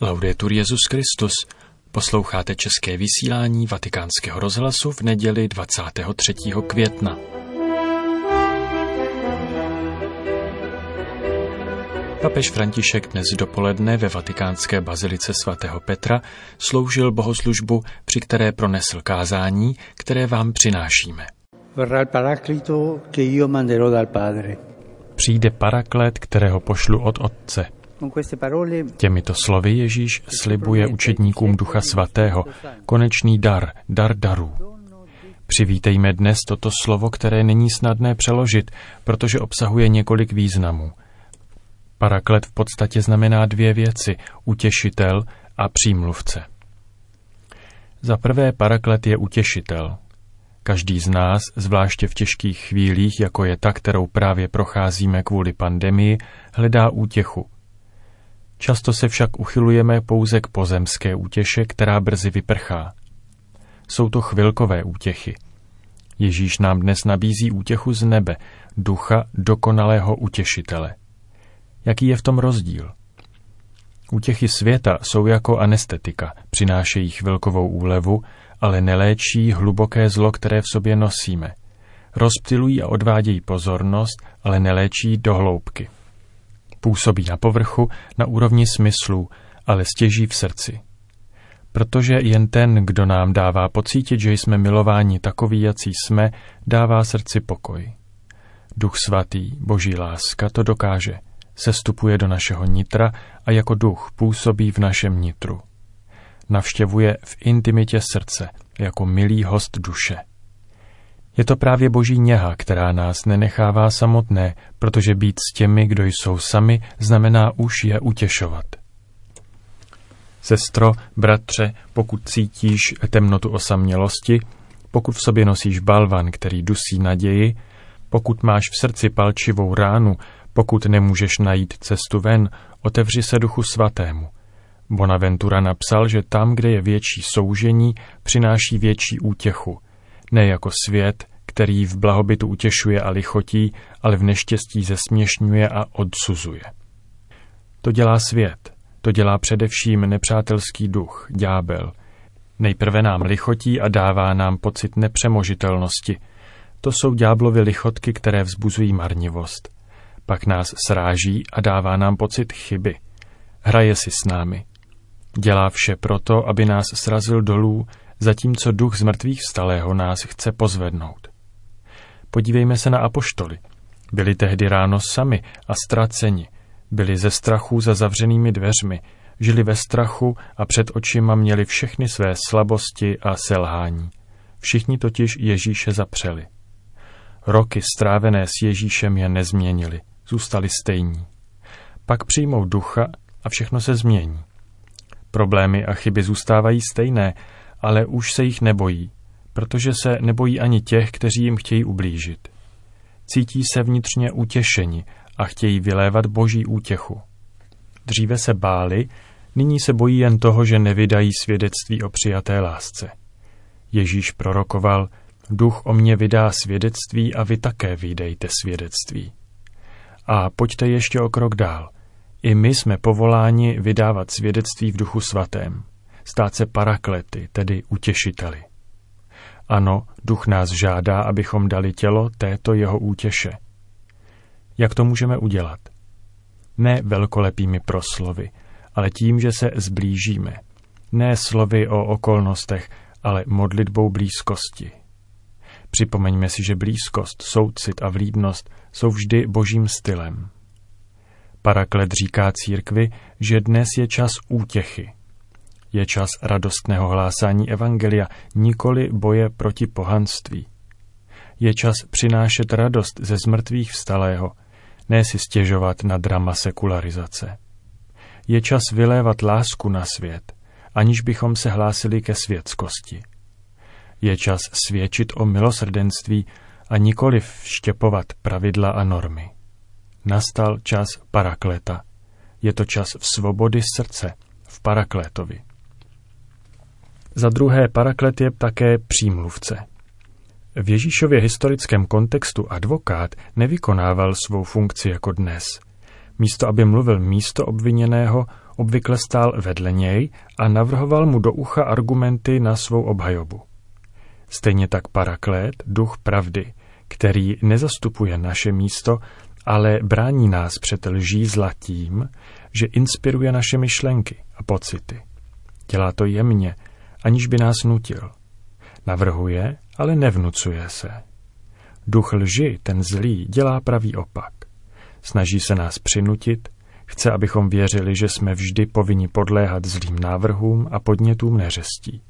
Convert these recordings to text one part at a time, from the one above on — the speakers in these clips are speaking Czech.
Laudetur Jezus Christus. Posloucháte české vysílání Vatikánského rozhlasu v neděli 23. května. Papež František dnes dopoledne ve vatikánské bazilice svatého Petra sloužil bohoslužbu, při které pronesl kázání, které vám přinášíme. Přijde paraklet, kterého pošlu od Otce. Těmito slovy Ježíš slibuje učedníkům Ducha Svatého konečný dar, dar darů. Přivítejme dnes toto slovo, které není snadné přeložit, protože obsahuje několik významů. Paraklet v podstatě znamená dvě věci, utěšitel a přímluvce. Za prvé paraklet je utěšitel. Každý z nás, zvláště v těžkých chvílích, jako je ta, kterou právě procházíme kvůli pandemii, hledá útěchu. Často se však uchylujeme pouze k pozemské útěše, která brzy vyprchá. Jsou to chvilkové útěchy. Ježíš nám dnes nabízí útěchu z nebe, ducha dokonalého utěšitele. Jaký je v tom rozdíl? Útěchy světa jsou jako anestetika, přinášejí chvilkovou úlevu, ale neléčí hluboké zlo, které v sobě nosíme. Rozptilují a odvádějí pozornost, ale neléčí do hloubky. Působí na povrchu, na úrovni smyslů, ale stěží v srdci. Protože jen ten, kdo nám dává pocítit, že jsme milováni takový, jací jsme, dává srdci pokoj. Duch svatý, boží láska, to dokáže. Sestupuje do našeho nitra a jako duch působí v našem nitru. Navštěvuje v intimitě srdce, jako milý host duše. Je to právě boží něha, která nás nenechává samotné, protože být s těmi, kdo jsou sami, znamená už je utěšovat. Sestro, bratře, pokud cítíš temnotu osamělosti, pokud v sobě nosíš balvan, který dusí naději, pokud máš v srdci palčivou ránu, pokud nemůžeš najít cestu ven, otevři se duchu svatému. Bonaventura napsal, že tam, kde je větší soužení, přináší větší útěchu – ne jako svět, který v blahobytu utěšuje a lichotí, ale v neštěstí zesměšňuje a odsuzuje. To dělá svět, to dělá především nepřátelský duch, ďábel. Nejprve nám lichotí a dává nám pocit nepřemožitelnosti. To jsou ďáblovy lichotky, které vzbuzují marnivost. Pak nás sráží a dává nám pocit chyby. Hraje si s námi. Dělá vše proto, aby nás srazil dolů, zatímco duch z mrtvých vstalého nás chce pozvednout. Podívejme se na apoštoly. Byli tehdy ráno sami a ztraceni. Byli ze strachu za zavřenými dveřmi, žili ve strachu a před očima měli všechny své slabosti a selhání. Všichni totiž Ježíše zapřeli. Roky strávené s Ježíšem je nezměnili, zůstali stejní. Pak přijmou ducha a všechno se změní. Problémy a chyby zůstávají stejné, ale už se jich nebojí, protože se nebojí ani těch, kteří jim chtějí ublížit. Cítí se vnitřně utěšeni a chtějí vylévat boží útěchu. Dříve se báli, nyní se bojí jen toho, že nevydají svědectví o přijaté lásce. Ježíš prorokoval, duch o mě vydá svědectví a vy také vydejte svědectví. A pojďte ještě o krok dál. I my jsme povoláni vydávat svědectví v duchu svatém stát se paraklety, tedy utěšiteli. Ano, duch nás žádá, abychom dali tělo této jeho útěše. Jak to můžeme udělat? Ne velkolepými proslovy, ale tím, že se zblížíme. Ne slovy o okolnostech, ale modlitbou blízkosti. Připomeňme si, že blízkost, soucit a vlídnost jsou vždy božím stylem. Paraklet říká církvi, že dnes je čas útěchy, je čas radostného hlásání Evangelia, nikoli boje proti pohanství. Je čas přinášet radost ze zmrtvých vstalého, ne si stěžovat na drama sekularizace. Je čas vylévat lásku na svět, aniž bychom se hlásili ke světskosti. Je čas svědčit o milosrdenství a nikoli vštěpovat pravidla a normy. Nastal čas parakleta. Je to čas v svobody srdce, v paraklétovi. Za druhé, paraklet je také přímluvce. V Ježíšově historickém kontextu advokát nevykonával svou funkci jako dnes. Místo, aby mluvil místo obviněného, obvykle stál vedle něj a navrhoval mu do ucha argumenty na svou obhajobu. Stejně tak Paraklét, duch pravdy, který nezastupuje naše místo, ale brání nás před lží zlatím, že inspiruje naše myšlenky a pocity. Dělá to jemně, aniž by nás nutil. Navrhuje, ale nevnucuje se. Duch lži, ten zlý, dělá pravý opak. Snaží se nás přinutit, chce, abychom věřili, že jsme vždy povinni podléhat zlým návrhům a podnětům neřestí.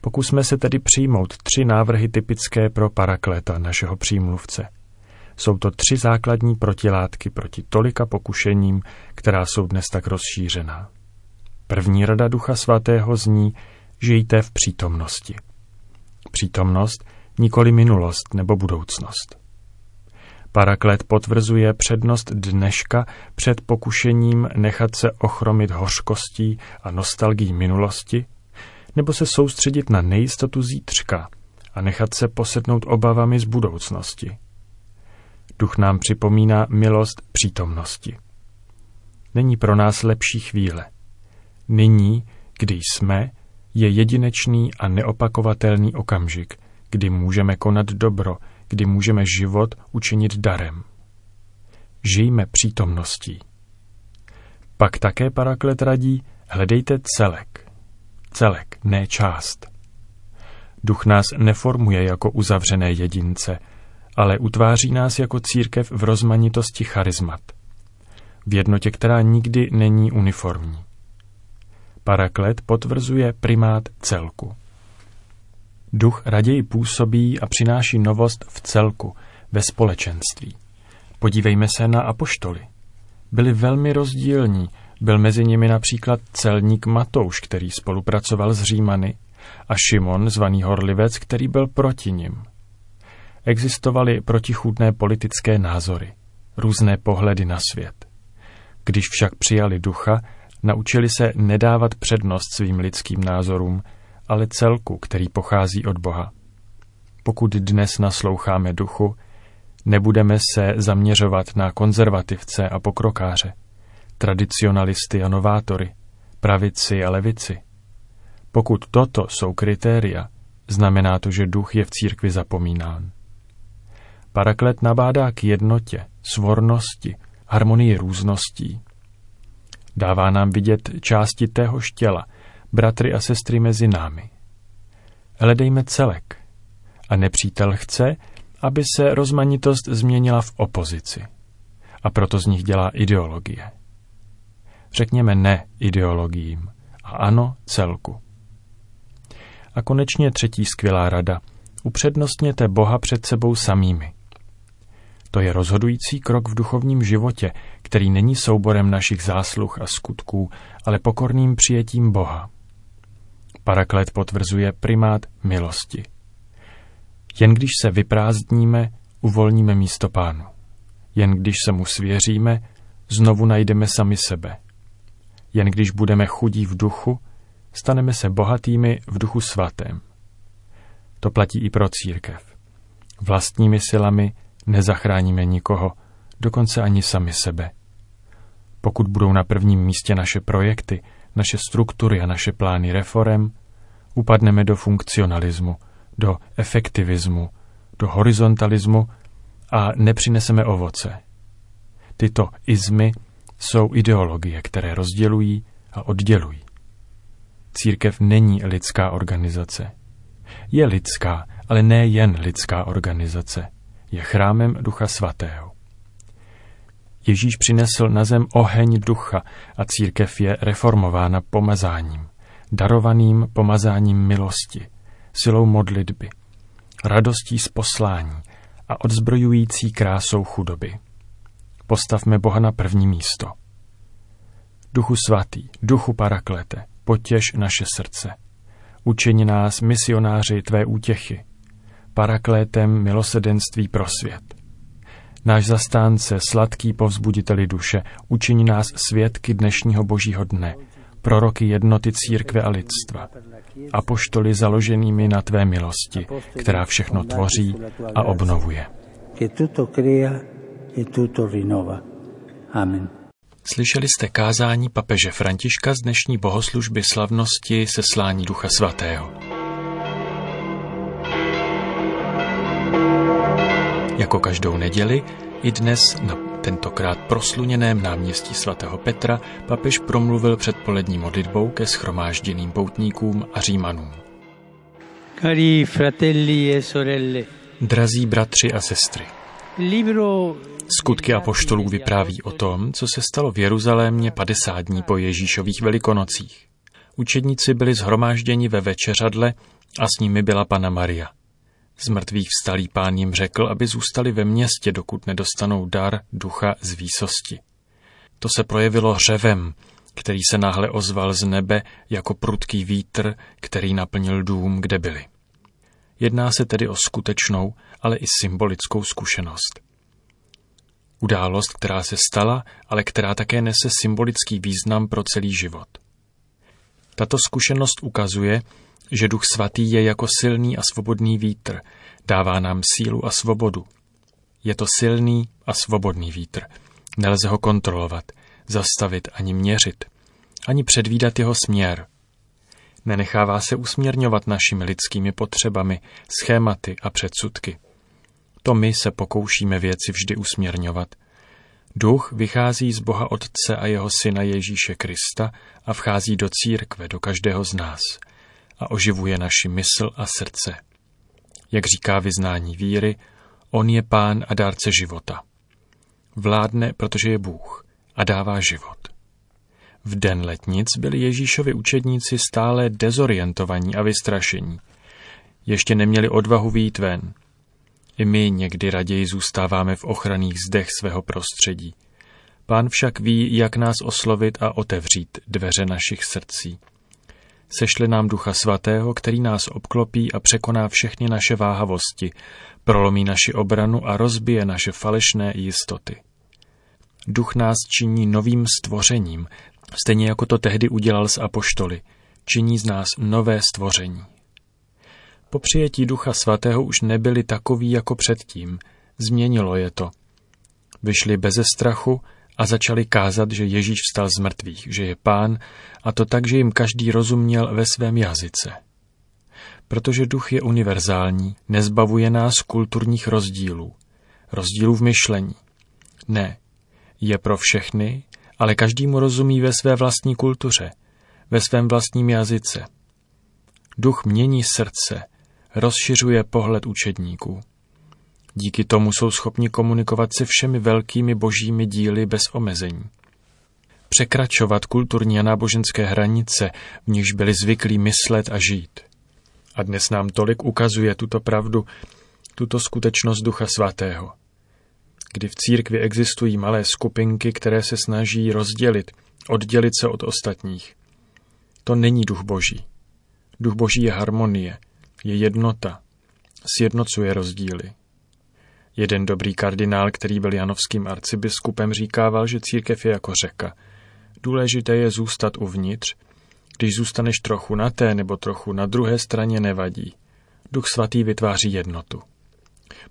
Pokusme se tedy přijmout tři návrhy typické pro parakleta našeho přímluvce. Jsou to tři základní protilátky proti tolika pokušením, která jsou dnes tak rozšířená. První rada Ducha Svatého zní, žijte v přítomnosti. Přítomnost nikoli minulost nebo budoucnost. Paraklet potvrzuje přednost dneška před pokušením nechat se ochromit hořkostí a nostalgií minulosti, nebo se soustředit na nejistotu zítřka a nechat se posednout obavami z budoucnosti. Duch nám připomíná milost přítomnosti. Není pro nás lepší chvíle. Nyní, kdy jsme, je jedinečný a neopakovatelný okamžik, kdy můžeme konat dobro, kdy můžeme život učinit darem. Žijme přítomností. Pak také Paraklet radí, hledejte celek. Celek, ne část. Duch nás neformuje jako uzavřené jedince, ale utváří nás jako církev v rozmanitosti charizmat. V jednotě, která nikdy není uniformní. Paraklet potvrzuje primát celku. Duch raději působí a přináší novost v celku, ve společenství. Podívejme se na apoštoly. Byli velmi rozdílní, byl mezi nimi například celník Matouš, který spolupracoval s Římany, a Šimon, zvaný Horlivec, který byl proti nim. Existovaly protichůdné politické názory, různé pohledy na svět. Když však přijali ducha, naučili se nedávat přednost svým lidským názorům, ale celku, který pochází od Boha. Pokud dnes nasloucháme duchu, nebudeme se zaměřovat na konzervativce a pokrokáře, tradicionalisty a novátory, pravici a levici. Pokud toto jsou kritéria, znamená to, že duch je v církvi zapomínán. Paraklet nabádá k jednotě, svornosti, harmonii růzností. Dává nám vidět části téhož těla, bratry a sestry mezi námi. Hledejme celek. A nepřítel chce, aby se rozmanitost změnila v opozici. A proto z nich dělá ideologie. Řekněme ne ideologiím a ano celku. A konečně třetí skvělá rada. Upřednostněte Boha před sebou samými. To je rozhodující krok v duchovním životě, který není souborem našich zásluh a skutků, ale pokorným přijetím Boha. Paraklet potvrzuje primát milosti. Jen když se vyprázdníme, uvolníme místo pánu. Jen když se mu svěříme, znovu najdeme sami sebe. Jen když budeme chudí v duchu, staneme se bohatými v duchu svatém. To platí i pro církev. Vlastními silami nezachráníme nikoho, dokonce ani sami sebe. Pokud budou na prvním místě naše projekty, naše struktury a naše plány reform, upadneme do funkcionalismu, do efektivismu, do horizontalismu a nepřineseme ovoce. Tyto izmy jsou ideologie, které rozdělují a oddělují. Církev není lidská organizace. Je lidská, ale ne jen lidská organizace. Je chrámem Ducha Svatého. Ježíš přinesl na zem oheň ducha a církev je reformována pomazáním, darovaným pomazáním milosti, silou modlitby, radostí z poslání a odzbrojující krásou chudoby. Postavme Boha na první místo. Duchu svatý, duchu paraklete, potěž naše srdce. Učeni nás misionáři tvé útěchy, paraklétem milosedenství pro svět náš zastánce, sladký povzbuditeli duše, učiní nás svědky dnešního božího dne, proroky jednoty církve a lidstva, apoštoly založenými na tvé milosti, která všechno tvoří a obnovuje. Amen. Slyšeli jste kázání papeže Františka z dnešní bohoslužby slavnosti seslání Ducha Svatého. Jako každou neděli i dnes na tentokrát prosluněném náměstí svatého Petra papež promluvil před polední modlitbou ke schromážděným poutníkům a římanům. Cari fratelli e sorelle, Drazí bratři a sestry, libro skutky apoštolů vypráví o tom, co se stalo v Jeruzalémě 50 dní po Ježíšových velikonocích. Učedníci byli zhromážděni ve večeřadle a s nimi byla Pana Maria. Z mrtvých vstalý pán jim řekl, aby zůstali ve městě, dokud nedostanou dar ducha z výsosti. To se projevilo řevem, který se náhle ozval z nebe jako prudký vítr, který naplnil dům, kde byli. Jedná se tedy o skutečnou, ale i symbolickou zkušenost. Událost, která se stala, ale která také nese symbolický význam pro celý život. Tato zkušenost ukazuje, že Duch Svatý je jako silný a svobodný vítr, dává nám sílu a svobodu. Je to silný a svobodný vítr. Nelze ho kontrolovat, zastavit ani měřit, ani předvídat jeho směr. Nenechává se usměrňovat našimi lidskými potřebami, schématy a předsudky. To my se pokoušíme věci vždy usměrňovat. Duch vychází z Boha Otce a jeho Syna Ježíše Krista a vchází do církve, do každého z nás a oživuje naši mysl a srdce. Jak říká vyznání víry, On je pán a dárce života. Vládne, protože je Bůh a dává život. V den letnic byli Ježíšovi učedníci stále dezorientovaní a vystrašení. Ještě neměli odvahu výjít ven. I my někdy raději zůstáváme v ochranných zdech svého prostředí. Pán však ví, jak nás oslovit a otevřít dveře našich srdcí. Sešle nám Ducha Svatého, který nás obklopí a překoná všechny naše váhavosti, prolomí naši obranu a rozbije naše falešné jistoty. Duch nás činí novým stvořením, stejně jako to tehdy udělal s apoštoly. Činí z nás nové stvoření. Po přijetí Ducha Svatého už nebyli takoví jako předtím. Změnilo je to. Vyšli beze strachu a začali kázat, že Ježíš vstal z mrtvých, že je pán, a to tak, že jim každý rozuměl ve svém jazyce. Protože duch je univerzální, nezbavuje nás kulturních rozdílů, rozdílů v myšlení. Ne, je pro všechny, ale každý mu rozumí ve své vlastní kultuře, ve svém vlastním jazyce. Duch mění srdce, rozšiřuje pohled učedníků. Díky tomu jsou schopni komunikovat se všemi velkými božími díly bez omezení. Překračovat kulturní a náboženské hranice, v nichž byli zvyklí myslet a žít. A dnes nám tolik ukazuje tuto pravdu, tuto skutečnost Ducha Svatého. Kdy v církvi existují malé skupinky, které se snaží rozdělit, oddělit se od ostatních. To není duch boží. Duch boží je harmonie, je jednota, sjednocuje rozdíly. Jeden dobrý kardinál, který byl janovským arcibiskupem, říkával, že církev je jako řeka. Důležité je zůstat uvnitř. Když zůstaneš trochu na té nebo trochu na druhé straně, nevadí. Duch svatý vytváří jednotu.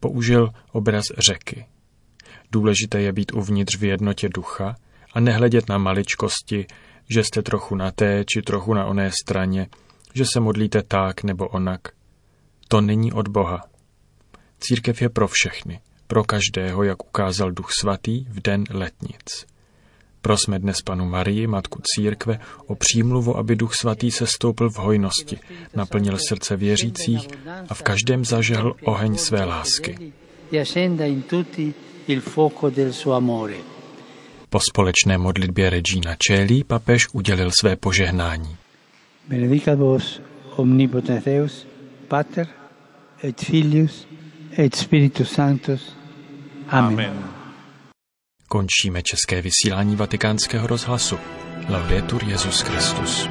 Použil obraz řeky. Důležité je být uvnitř v jednotě ducha a nehledět na maličkosti, že jste trochu na té či trochu na oné straně, že se modlíte tak nebo onak. To není od Boha. Církev je pro všechny, pro každého, jak ukázal Duch Svatý v den letnic. Prosme dnes panu Marii, matku církve, o přímluvu, aby Duch Svatý se stoupil v hojnosti, naplnil srdce věřících a v každém zažehl oheň své lásky. Po společné modlitbě Regina Celi papež udělil své požehnání. Benedicat vos omnipotens Deus, Pater et Filius et Spiritus Sanctus. Amen. Amen. Končíme české vysílání vatikánského rozhlasu. Laudetur Jezus Christus.